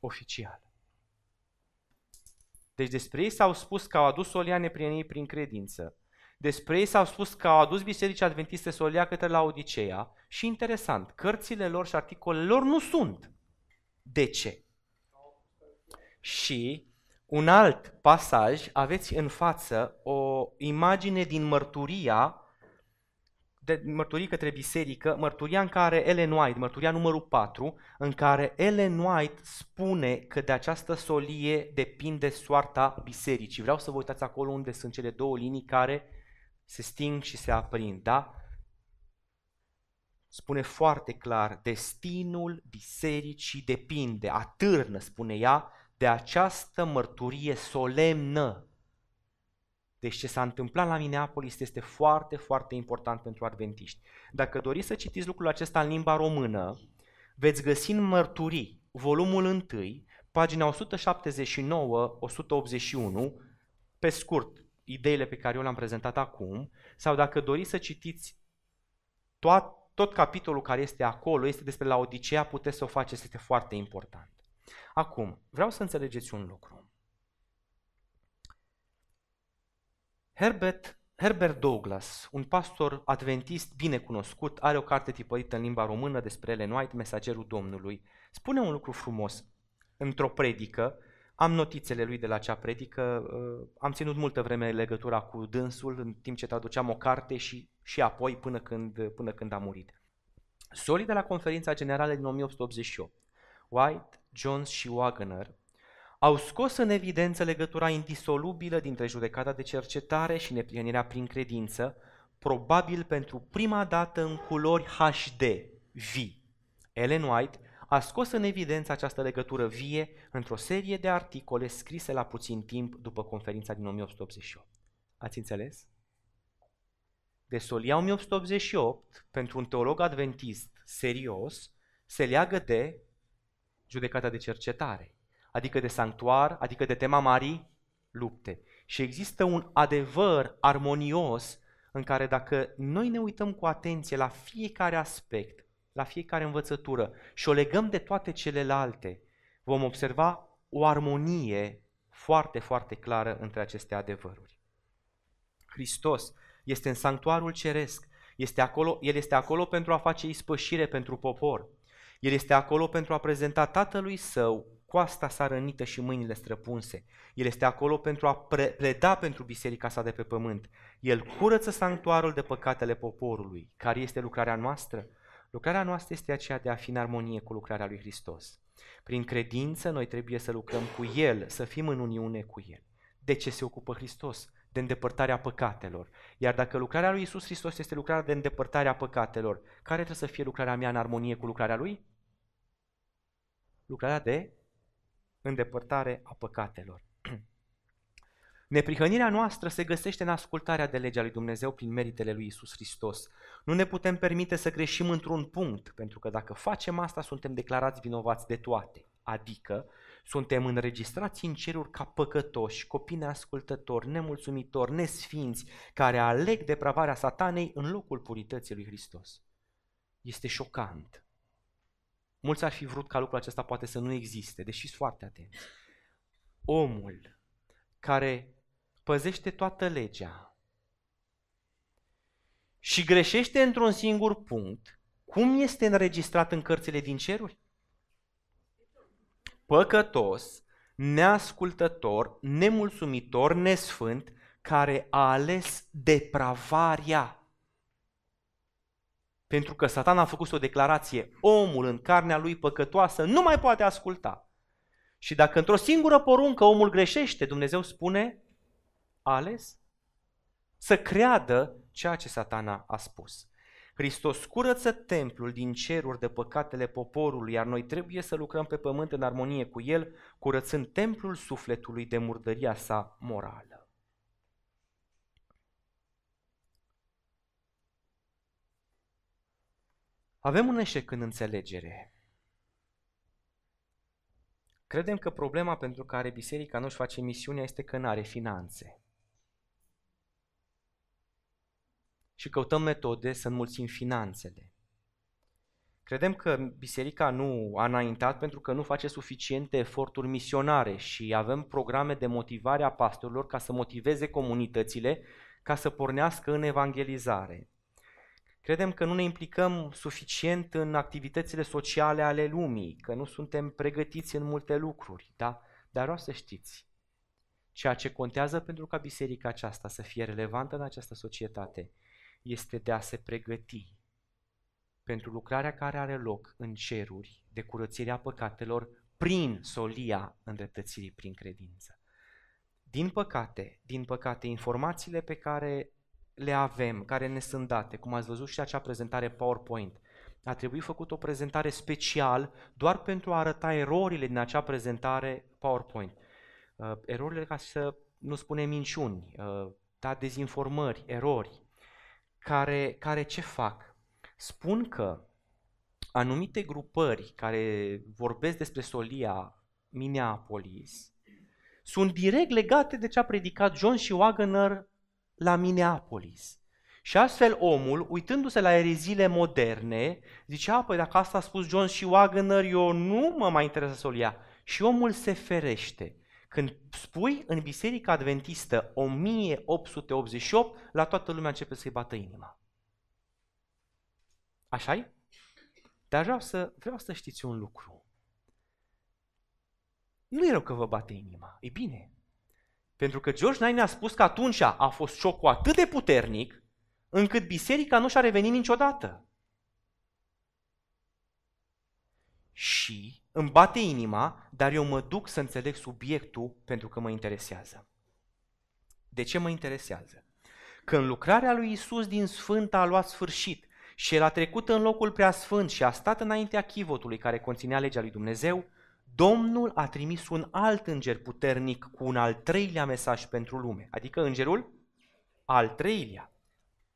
Oficial. Deci despre ei s-au spus că au adus solia neprienii prin credință. Despre ei s-au spus că au adus Bisericii Adventiste solia către la Odiseea și interesant, cărțile lor și articolele lor nu sunt. De ce? Și un alt pasaj, aveți în față o imagine din mărturia de mărturii către biserică, mărturia în care Ellen White, mărturia numărul 4, în care Ellen White spune că de această solie depinde soarta bisericii. Vreau să vă uitați acolo unde sunt cele două linii care se sting și se aprind, da? Spune foarte clar, destinul bisericii depinde, atârnă, spune ea, de această mărturie solemnă deci ce s-a întâmplat la Minneapolis este foarte, foarte important pentru adventiști. Dacă doriți să citiți lucrul acesta în limba română, veți găsi în mărturii, volumul 1, pagina 179-181, pe scurt, ideile pe care eu le-am prezentat acum, sau dacă doriți să citiți tot, tot capitolul care este acolo, este despre la Odiseea, puteți să o faceți, este foarte important. Acum, vreau să înțelegeți un lucru. Herbert, Herbert Douglas, un pastor adventist bine cunoscut, are o carte tipărită în limba română despre Ellen White, Mesagerul Domnului. Spune un lucru frumos într-o predică, am notițele lui de la acea predică, uh, am ținut multă vreme legătura cu dânsul în timp ce traduceam o carte și, și apoi până când, până când a murit. Solii de la conferința generală din 1888, White, Jones și Wagner au scos în evidență legătura indisolubilă dintre judecata de cercetare și neprihănirea prin credință, probabil pentru prima dată în culori HD, vii. Ellen White a scos în evidență această legătură vie într-o serie de articole scrise la puțin timp după conferința din 1888. Ați înțeles? De solia 1888, pentru un teolog adventist serios, se leagă de judecata de cercetare adică de sanctuar, adică de tema marii lupte. Și există un adevăr armonios în care dacă noi ne uităm cu atenție la fiecare aspect, la fiecare învățătură și o legăm de toate celelalte, vom observa o armonie foarte, foarte clară între aceste adevăruri. Hristos este în sanctuarul ceresc, este acolo, El este acolo pentru a face ispășire pentru popor. El este acolo pentru a prezenta Tatălui Său coasta sa rănită și mâinile străpunse. El este acolo pentru a pleda pentru biserica sa de pe pământ. El curăță sanctuarul de păcatele poporului. Care este lucrarea noastră? Lucrarea noastră este aceea de a fi în armonie cu lucrarea lui Hristos. Prin credință noi trebuie să lucrăm cu El, să fim în uniune cu El. De ce se ocupă Hristos? De îndepărtarea păcatelor. Iar dacă lucrarea lui Isus Hristos este lucrarea de îndepărtare a păcatelor, care trebuie să fie lucrarea mea în armonie cu lucrarea Lui? Lucrarea de îndepărtare a păcatelor. (clears throat) Neprihănirea noastră se găsește în ascultarea de legea lui Dumnezeu prin meritele lui Isus Hristos. Nu ne putem permite să greșim într-un punct, pentru că dacă facem asta, suntem declarați vinovați de toate. Adică, suntem înregistrați în ceruri ca păcătoși, copii neascultători, nemulțumitori, nesfinți, care aleg depravarea satanei în locul purității lui Hristos. Este șocant. Mulți ar fi vrut ca lucrul acesta poate să nu existe, deși sunt foarte atenți. Omul care păzește toată legea și greșește într-un singur punct, cum este înregistrat în cărțile din ceruri? Păcătos, neascultător, nemulțumitor, nesfânt, care a ales depravarea. Pentru că Satan a făcut o declarație, omul în carnea lui păcătoasă nu mai poate asculta. Și dacă într-o singură poruncă omul greșește, Dumnezeu spune, ales să creadă ceea ce satana a spus. Hristos curăță templul din ceruri de păcatele poporului, iar noi trebuie să lucrăm pe pământ în armonie cu El, curățând templul sufletului de murdăria sa morală. Avem un eșec în înțelegere. Credem că problema pentru care biserica nu-și face misiunea este că nu are finanțe. Și căutăm metode să înmulțim finanțele. Credem că biserica nu a înaintat pentru că nu face suficiente eforturi misionare și avem programe de motivare a pastorilor ca să motiveze comunitățile ca să pornească în evangelizare. Credem că nu ne implicăm suficient în activitățile sociale ale lumii, că nu suntem pregătiți în multe lucruri, da? Dar vreau să știți, ceea ce contează pentru ca biserica aceasta să fie relevantă în această societate este de a se pregăti pentru lucrarea care are loc în ceruri de curățirea păcatelor prin solia îndreptățirii prin credință. Din păcate, din păcate, informațiile pe care le avem, care ne sunt date, cum ați văzut și acea prezentare PowerPoint. A trebuit făcut o prezentare special doar pentru a arăta erorile din acea prezentare PowerPoint. Uh, erorile ca să nu spunem minciuni, uh, da, dezinformări, erori, care, care ce fac? Spun că anumite grupări care vorbesc despre solia Minneapolis sunt direct legate de ce a predicat John și Wagner la Minneapolis. Și astfel omul, uitându-se la ereziile moderne, zicea, păi dacă asta a spus John și Wagner, eu nu mă mai interesează să o ia. Și omul se ferește. Când spui în Biserica Adventistă 1888, la toată lumea începe să-i bată inima. așa -i? Dar vreau să, vreau să știți un lucru. Nu e rău că vă bate inima, e bine. Pentru că George Naine a spus că atunci a fost șocul atât de puternic încât biserica nu și-a revenit niciodată. Și îmi bate inima, dar eu mă duc să înțeleg subiectul pentru că mă interesează. De ce mă interesează? Când lucrarea lui Isus din Sfânt a luat sfârșit și el a trecut în locul prea sfânt și a stat înaintea chivotului care conținea legea lui Dumnezeu, Domnul a trimis un alt înger puternic cu un al treilea mesaj pentru lume, adică îngerul al treilea.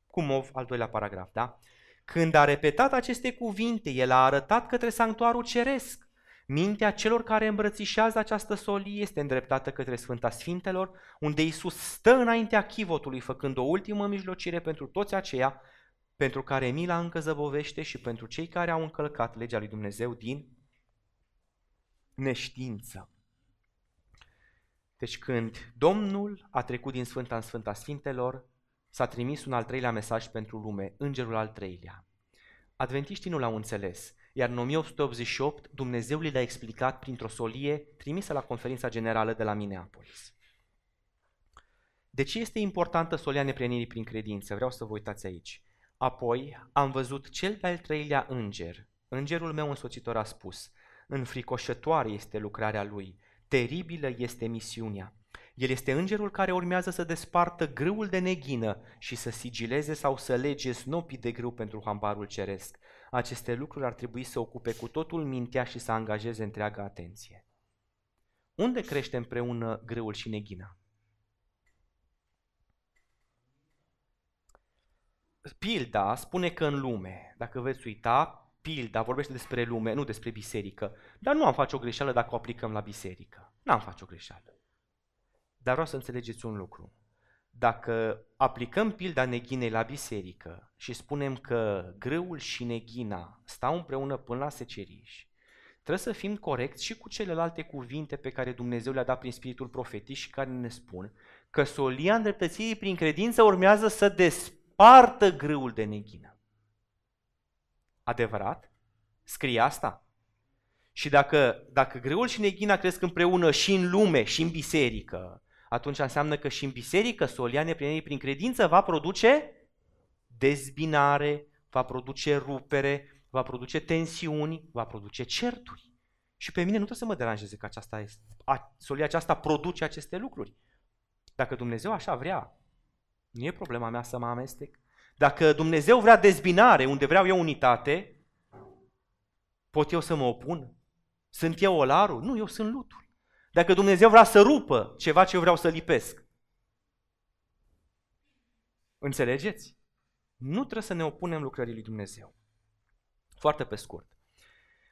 Cu mov, al doilea paragraf, da? Când a repetat aceste cuvinte, el a arătat către sanctuarul ceresc. Mintea celor care îmbrățișează această solie este îndreptată către Sfânta Sfintelor, unde Isus stă înaintea chivotului, făcând o ultimă mijlocire pentru toți aceia pentru care mila încă zăbovește și pentru cei care au încălcat legea lui Dumnezeu din neștiință. Deci când Domnul a trecut din Sfânta în Sfânta Sfintelor, s-a trimis un al treilea mesaj pentru lume, îngerul al treilea. Adventiștii nu l-au înțeles, iar în 1888 Dumnezeu li l-a explicat printr-o solie trimisă la conferința generală de la Minneapolis. De ce este importantă solia neprenirii prin credință? Vreau să vă uitați aici. Apoi am văzut cel de-al treilea înger. Îngerul meu însoțitor a spus, Înfricoșătoare este lucrarea lui, teribilă este misiunea. El este îngerul care urmează să despartă grâul de neghină și să sigileze sau să lege snopii de grâu pentru hambarul ceresc. Aceste lucruri ar trebui să ocupe cu totul mintea și să angajeze întreaga atenție. Unde crește împreună grâul și neghina? Pilda spune că în lume, dacă veți uita, pilda vorbește despre lume, nu despre biserică. Dar nu am face o greșeală dacă o aplicăm la biserică. N-am face o greșeală. Dar vreau să înțelegeți un lucru. Dacă aplicăm pilda neghinei la biserică și spunem că grâul și neghina stau împreună până la seceriș, trebuie să fim corecți și cu celelalte cuvinte pe care Dumnezeu le-a dat prin spiritul profetic și care ne spun că solia îndreptățirii prin credință urmează să despartă grâul de neghină. Adevărat? Scrie asta? Și dacă, dacă greul și neghina cresc împreună și în lume și în biserică, atunci înseamnă că și în biserică solia neprinirii prin credință va produce dezbinare, va produce rupere, va produce tensiuni, va produce certuri. Și pe mine nu trebuie să mă deranjeze că aceasta este, a, solia aceasta produce aceste lucruri. Dacă Dumnezeu așa vrea, nu e problema mea să mă amestec. Dacă Dumnezeu vrea dezbinare unde vreau eu unitate, pot eu să mă opun? Sunt eu olarul? Nu, eu sunt lutul. Dacă Dumnezeu vrea să rupă ceva ce eu vreau să lipesc, înțelegeți? Nu trebuie să ne opunem lucrării lui Dumnezeu. Foarte pe scurt.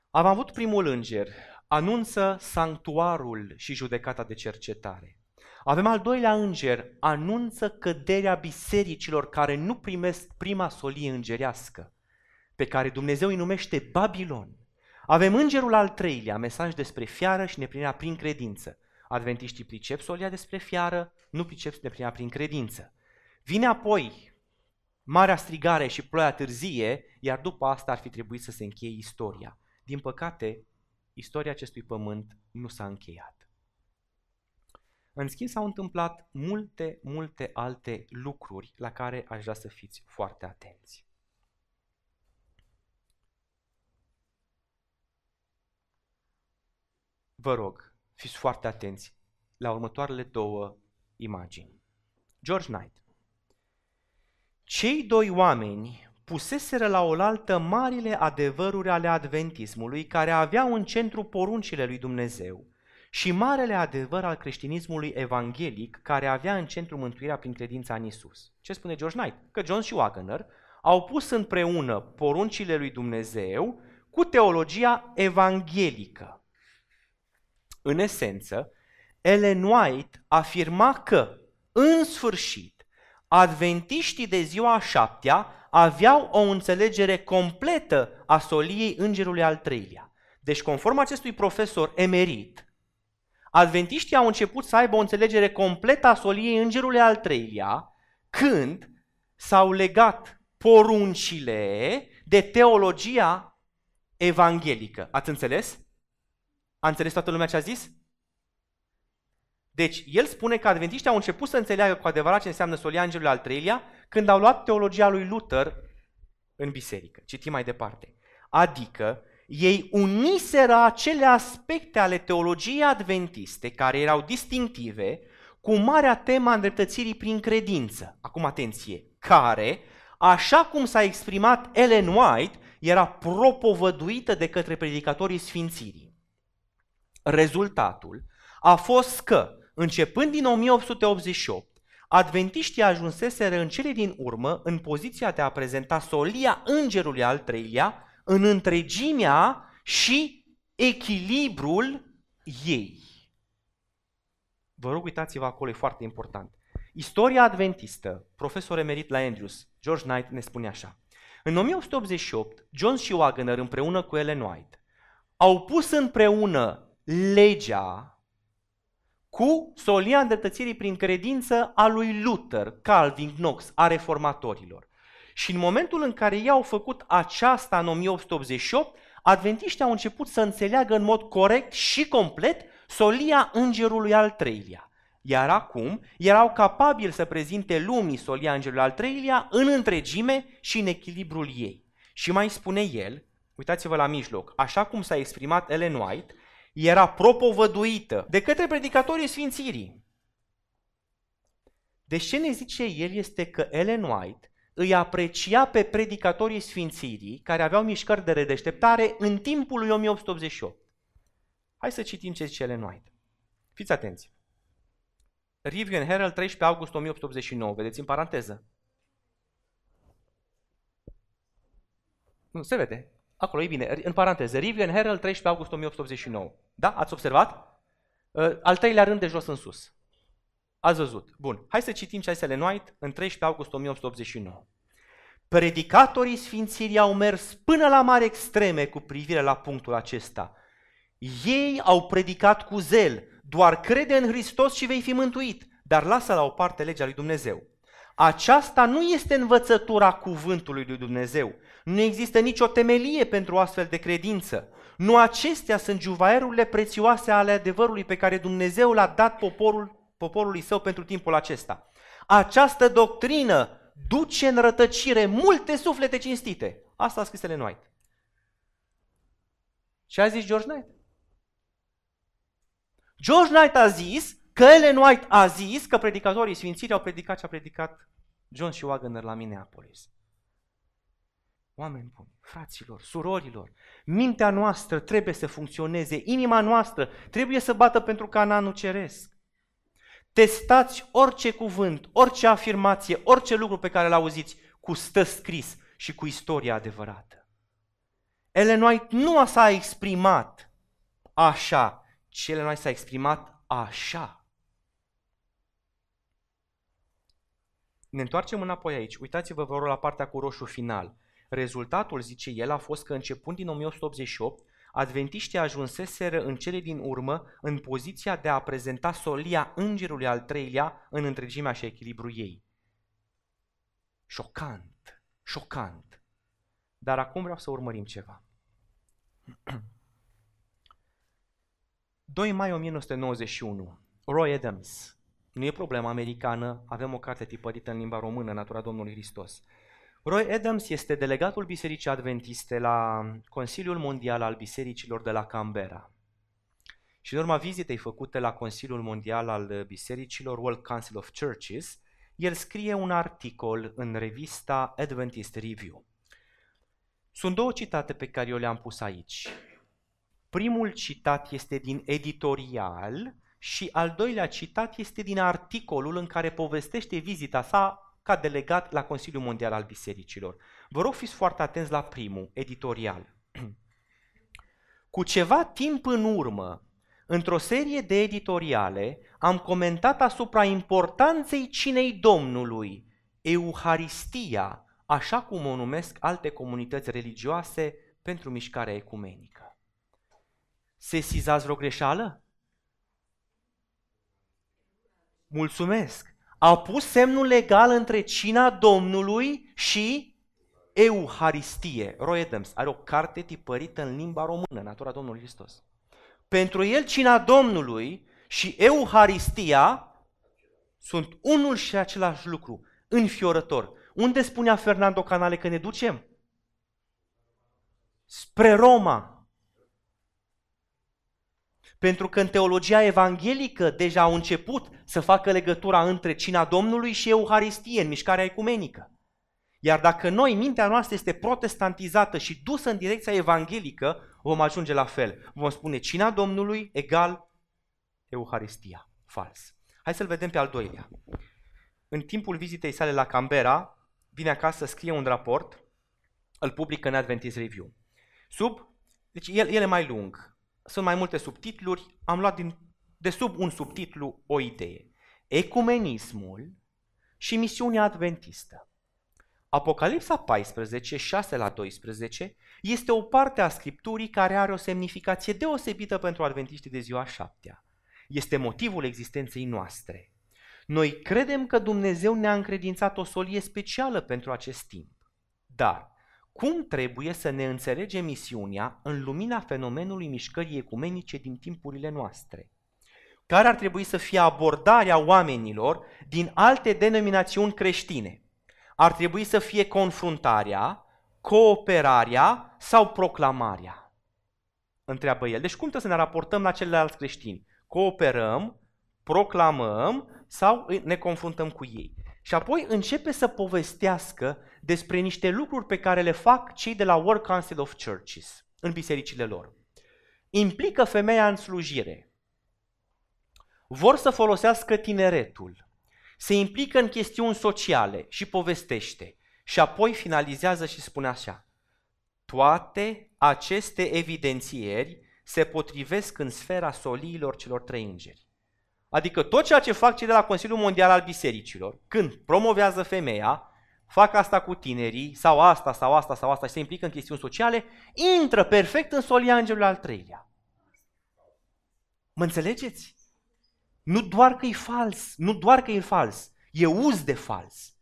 Am avut primul înger, anunță sanctuarul și judecata de cercetare. Avem al doilea înger, anunță căderea bisericilor care nu primesc prima solie îngerească, pe care Dumnezeu îi numește Babilon. Avem îngerul al treilea, mesaj despre fiară și neplinirea prin credință. Adventiștii pricep solia despre fiară, nu pricep neplinirea prin credință. Vine apoi marea strigare și ploaia târzie, iar după asta ar fi trebuit să se încheie istoria. Din păcate, istoria acestui pământ nu s-a încheiat. În schimb, s-au întâmplat multe, multe alte lucruri la care aș vrea să fiți foarte atenți. Vă rog, fiți foarte atenți la următoarele două imagini. George Knight. Cei doi oameni puseseră la oaltă marile adevăruri ale adventismului care aveau în centru poruncile lui Dumnezeu și marele adevăr al creștinismului evanghelic care avea în centru mântuirea prin credința în Isus. Ce spune George Knight? Că John și Wagner au pus împreună poruncile lui Dumnezeu cu teologia evanghelică. În esență, Ellen White afirma că, în sfârșit, adventiștii de ziua a șaptea aveau o înțelegere completă a soliei îngerului al treilea. Deci, conform acestui profesor emerit, adventiștii au început să aibă o înțelegere completă a soliei îngerului al treilea, când s-au legat poruncile de teologia evanghelică. Ați înțeles? A înțeles toată lumea ce a zis? Deci, el spune că adventiștii au început să înțeleagă cu adevărat ce înseamnă solia îngerului al treilea când au luat teologia lui Luther în biserică. Citim mai departe. Adică, ei uniseră acele aspecte ale teologiei adventiste care erau distinctive cu marea tema îndreptățirii prin credință. Acum atenție, care, așa cum s-a exprimat Ellen White, era propovăduită de către predicatorii sfințirii. Rezultatul a fost că, începând din 1888, adventiștii ajunseseră în cele din urmă în poziția de a prezenta solia îngerului al treilea în întregimea și echilibrul ei. Vă rog, uitați-vă acolo, e foarte important. Istoria adventistă, profesor emerit la Andrews, George Knight ne spune așa. În 1888, John și Wagner împreună cu Ellen White au pus împreună legea cu solia îndreptățirii prin credință a lui Luther, Calvin, Knox, a reformatorilor. Și în momentul în care ei au făcut aceasta în 1888, adventiștii au început să înțeleagă în mod corect și complet solia îngerului al treilea. Iar acum erau capabili să prezinte lumii solia îngerului al treilea în întregime și în echilibrul ei. Și mai spune el, uitați-vă la mijloc, așa cum s-a exprimat Ellen White, era propovăduită de către predicatorii Sfințirii. Deci ce ne zice el este că Ellen White îi aprecia pe predicatorii Sfințirii care aveau mișcări de redeșteptare în timpul lui 1888. Hai să citim ce zice Ellen White. Fiți atenți. Review and Herald, 13 august 1889. Vedeți în paranteză. Nu, se vede. Acolo e bine. În paranteză. Review and Herald, 13 august 1889. Da? Ați observat? Uh, al treilea rând de jos în sus. Ați văzut. Bun. Hai să citim ce a zis White în 13 august 1889. Predicatorii sfințirii au mers până la mari extreme cu privire la punctul acesta. Ei au predicat cu zel, doar crede în Hristos și vei fi mântuit, dar lasă la o parte legea lui Dumnezeu. Aceasta nu este învățătura cuvântului lui Dumnezeu. Nu există nicio temelie pentru astfel de credință. Nu acestea sunt juvaerurile prețioase ale adevărului pe care Dumnezeu l-a dat poporul, poporului său pentru timpul acesta. Această doctrină duce în rătăcire multe suflete cinstite. Asta a scris Ellen White. Ce a zis George Knight? George Knight a zis că Ellen White a zis că predicatorii sfințirii au predicat ce a predicat John și Wagner la Minneapolis. Oameni buni, fraților, surorilor, mintea noastră trebuie să funcționeze, inima noastră trebuie să bată pentru cananul ceresc. Testați orice cuvânt, orice afirmație, orice lucru pe care l auziți cu stă scris și cu istoria adevărată. Ellen White nu s-a exprimat așa, ci Ellen White s-a exprimat așa. Ne întoarcem înapoi aici. Uitați-vă, vă rog, la partea cu roșu final. Rezultatul, zice el, a fost că începând din 1888, adventiștii ajunseseră în cele din urmă în poziția de a prezenta solia îngerului al treilea în întregimea și echilibru ei. Șocant, șocant. Dar acum vreau să urmărim ceva. 2 mai 1991, Roy Adams. Nu e problemă americană, avem o carte tipărită în limba română, Natura Domnului Hristos. Roy Adams este delegatul Bisericii Adventiste la Consiliul Mondial al Bisericilor de la Canberra. Și în urma vizitei făcute la Consiliul Mondial al Bisericilor, World Council of Churches, el scrie un articol în revista Adventist Review. Sunt două citate pe care eu le-am pus aici. Primul citat este din editorial și al doilea citat este din articolul în care povestește vizita sa ca delegat la Consiliul Mondial al Bisericilor. Vă rog fiți foarte atenți la primul, editorial. (clears throat) Cu ceva timp în urmă, într-o serie de editoriale, am comentat asupra importanței cinei Domnului, Euharistia, așa cum o numesc alte comunități religioase pentru mișcarea ecumenică. Se sizați vreo greșeală? Mulțumesc! A pus semnul legal între cina Domnului și Euharistie. Roy Adams are o carte tipărită în limba română, Natura Domnului Hristos. Pentru el, cina Domnului și Euharistia sunt unul și același lucru, înfiorător. Unde spunea Fernando Canale că ne ducem? Spre Roma. Pentru că în teologia evanghelică deja au început să facă legătura între cina Domnului și Euharistie, în mișcarea ecumenică. Iar dacă noi, mintea noastră este protestantizată și dusă în direcția evanghelică, vom ajunge la fel. Vom spune cina Domnului egal Euharistia. Fals. Hai să-l vedem pe al doilea. În timpul vizitei sale la Canberra, vine acasă, scrie un raport, îl publică în Adventist Review. Sub, deci el, el e mai lung, sunt mai multe subtitluri, am luat din, de sub un subtitlu o idee. Ecumenismul și misiunea adventistă. Apocalipsa 14, 6 la 12, este o parte a Scripturii care are o semnificație deosebită pentru adventiștii de ziua șaptea. Este motivul existenței noastre. Noi credem că Dumnezeu ne-a încredințat o solie specială pentru acest timp. Dar cum trebuie să ne înțelegem misiunea în lumina fenomenului mișcării ecumenice din timpurile noastre? Care ar trebui să fie abordarea oamenilor din alte denominațiuni creștine? Ar trebui să fie confruntarea, cooperarea sau proclamarea? Întreabă el. Deci cum trebuie să ne raportăm la celelalte creștini? Cooperăm, proclamăm sau ne confruntăm cu ei? Și apoi începe să povestească despre niște lucruri pe care le fac cei de la World Council of Churches în bisericile lor. Implică femeia în slujire. Vor să folosească tineretul. Se implică în chestiuni sociale și povestește. Și apoi finalizează și spune așa. Toate aceste evidențieri se potrivesc în sfera soliilor celor trei îngeri. Adică tot ceea ce fac cei de la Consiliul Mondial al Bisericilor, când promovează femeia, fac asta cu tinerii, sau asta, sau asta, sau asta, și se implică în chestiuni sociale, intră perfect în solia îngerului al treilea. Mă înțelegeți? Nu doar că e fals, nu doar că e fals, e uz de fals.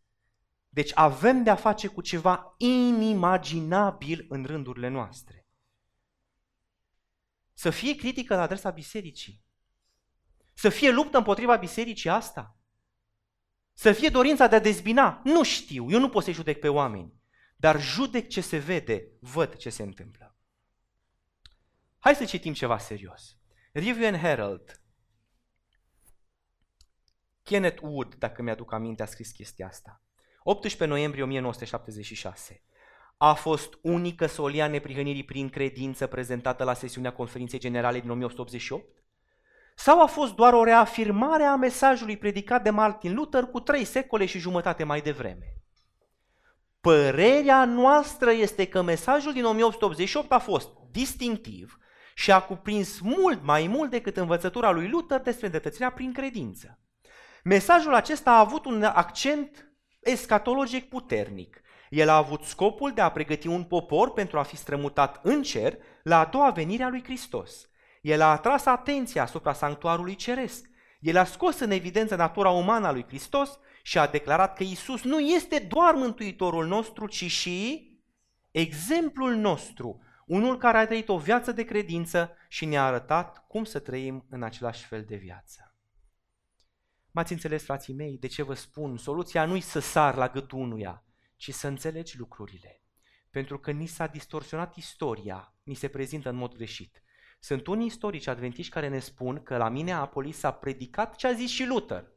Deci avem de a face cu ceva inimaginabil în rândurile noastre. Să fie critică la adresa bisericii. Să fie luptă împotriva bisericii asta? Să fie dorința de a dezbina? Nu știu, eu nu pot să judec pe oameni. Dar judec ce se vede, văd ce se întâmplă. Hai să citim ceva serios. Review and Herald. Kenneth Wood, dacă mi-aduc aminte, a scris chestia asta. 18 noiembrie 1976. A fost unică solia neprihănirii prin credință prezentată la sesiunea conferinței generale din 1888? Sau a fost doar o reafirmare a mesajului predicat de Martin Luther cu trei secole și jumătate mai devreme? Părerea noastră este că mesajul din 1888 a fost distinctiv și a cuprins mult mai mult decât învățătura lui Luther despre îndreptățirea prin credință. Mesajul acesta a avut un accent escatologic puternic. El a avut scopul de a pregăti un popor pentru a fi strămutat în cer la a doua venire a lui Hristos. El a atras atenția asupra sanctuarului ceresc. El a scos în evidență natura umană a lui Hristos și a declarat că Isus nu este doar mântuitorul nostru, ci și exemplul nostru, unul care a trăit o viață de credință și ne-a arătat cum să trăim în același fel de viață. M-ați înțeles, frații mei, de ce vă spun? Soluția nu-i să sar la gâtul unuia, ci să înțelegi lucrurile. Pentru că ni s-a distorsionat istoria, ni se prezintă în mod greșit. Sunt unii istorici adventiști care ne spun că la mine Apolis s-a predicat ce a zis și Luther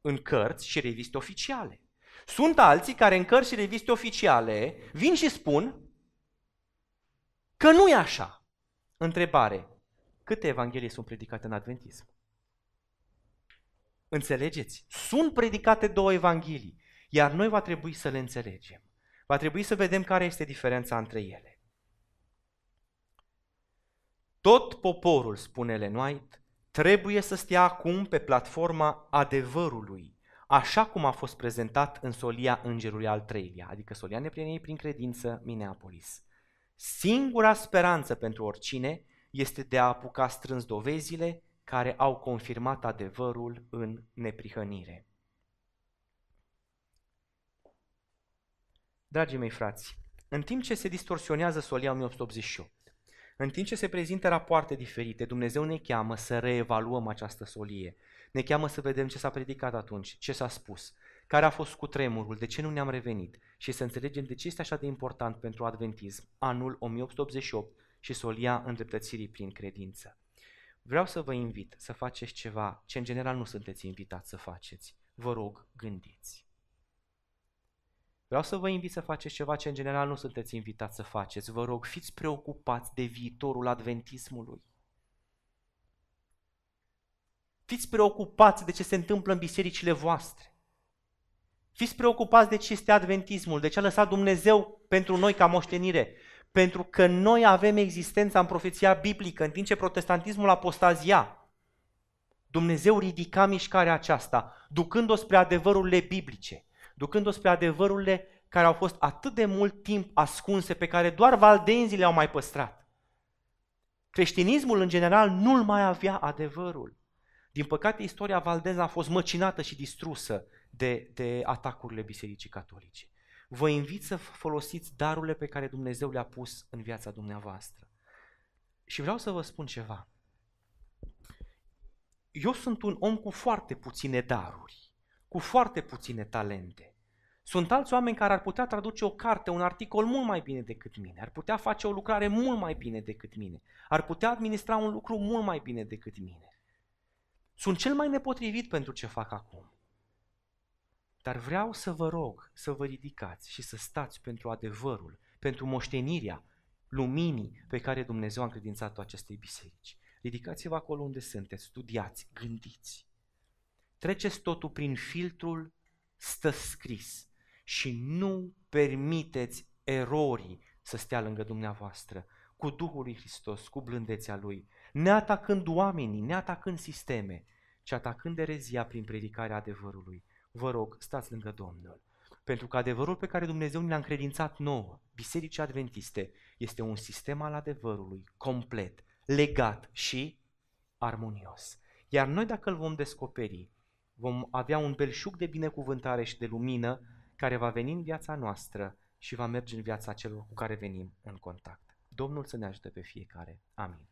în cărți și reviste oficiale. Sunt alții care în cărți și reviste oficiale vin și spun că nu e așa. Întrebare. Câte evanghelii sunt predicate în adventism? Înțelegeți? Sunt predicate două evanghelii, iar noi va trebui să le înțelegem. Va trebui să vedem care este diferența între ele. Tot poporul, spune Ellen White, trebuie să stea acum pe platforma adevărului, așa cum a fost prezentat în solia îngerului al treilea, adică solia neprieniei prin credință Minneapolis. Singura speranță pentru oricine este de a apuca strâns dovezile care au confirmat adevărul în neprihănire. Dragii mei frați, în timp ce se distorsionează solia 1888, în timp ce se prezintă rapoarte diferite, Dumnezeu ne cheamă să reevaluăm această solie. Ne cheamă să vedem ce s-a predicat atunci, ce s-a spus, care a fost cu tremurul, de ce nu ne-am revenit și să înțelegem de ce este așa de important pentru adventism anul 1888 și solia îndreptățirii prin credință. Vreau să vă invit să faceți ceva ce în general nu sunteți invitați să faceți. Vă rog, gândiți. Vreau să vă invit să faceți ceva ce în general nu sunteți invitați să faceți. Vă rog, fiți preocupați de viitorul adventismului. Fiți preocupați de ce se întâmplă în bisericile voastre. Fiți preocupați de ce este adventismul, de ce a lăsat Dumnezeu pentru noi ca moștenire. Pentru că noi avem existența în profeția biblică, în timp ce protestantismul apostazia. Dumnezeu ridica mișcarea aceasta, ducând-o spre adevărurile biblice ducând-o spre adevărurile care au fost atât de mult timp ascunse, pe care doar valdenzii le-au mai păstrat. Creștinismul, în general, nu-l mai avea adevărul. Din păcate, istoria valdeză a fost măcinată și distrusă de, de atacurile Bisericii Catolice. Vă invit să folosiți darurile pe care Dumnezeu le-a pus în viața dumneavoastră. Și vreau să vă spun ceva. Eu sunt un om cu foarte puține daruri cu foarte puține talente. Sunt alți oameni care ar putea traduce o carte, un articol mult mai bine decât mine, ar putea face o lucrare mult mai bine decât mine, ar putea administra un lucru mult mai bine decât mine. Sunt cel mai nepotrivit pentru ce fac acum. Dar vreau să vă rog să vă ridicați și să stați pentru adevărul, pentru moștenirea luminii pe care Dumnezeu a încredințat-o acestei biserici. Ridicați-vă acolo unde sunteți, studiați, gândiți. Treceți totul prin filtrul stă scris și nu permiteți erorii să stea lângă dumneavoastră, cu Duhul lui Hristos, cu blândețea Lui, neatacând oamenii, neatacând sisteme, ci atacând erezia prin predicarea adevărului. Vă rog, stați lângă Domnul. Pentru că adevărul pe care Dumnezeu ne-a încredințat nouă, Bisericii Adventiste, este un sistem al adevărului, complet, legat și armonios. Iar noi dacă îl vom descoperi, vom avea un belșug de binecuvântare și de lumină care va veni în viața noastră și va merge în viața celor cu care venim în contact. Domnul să ne ajute pe fiecare. Amin.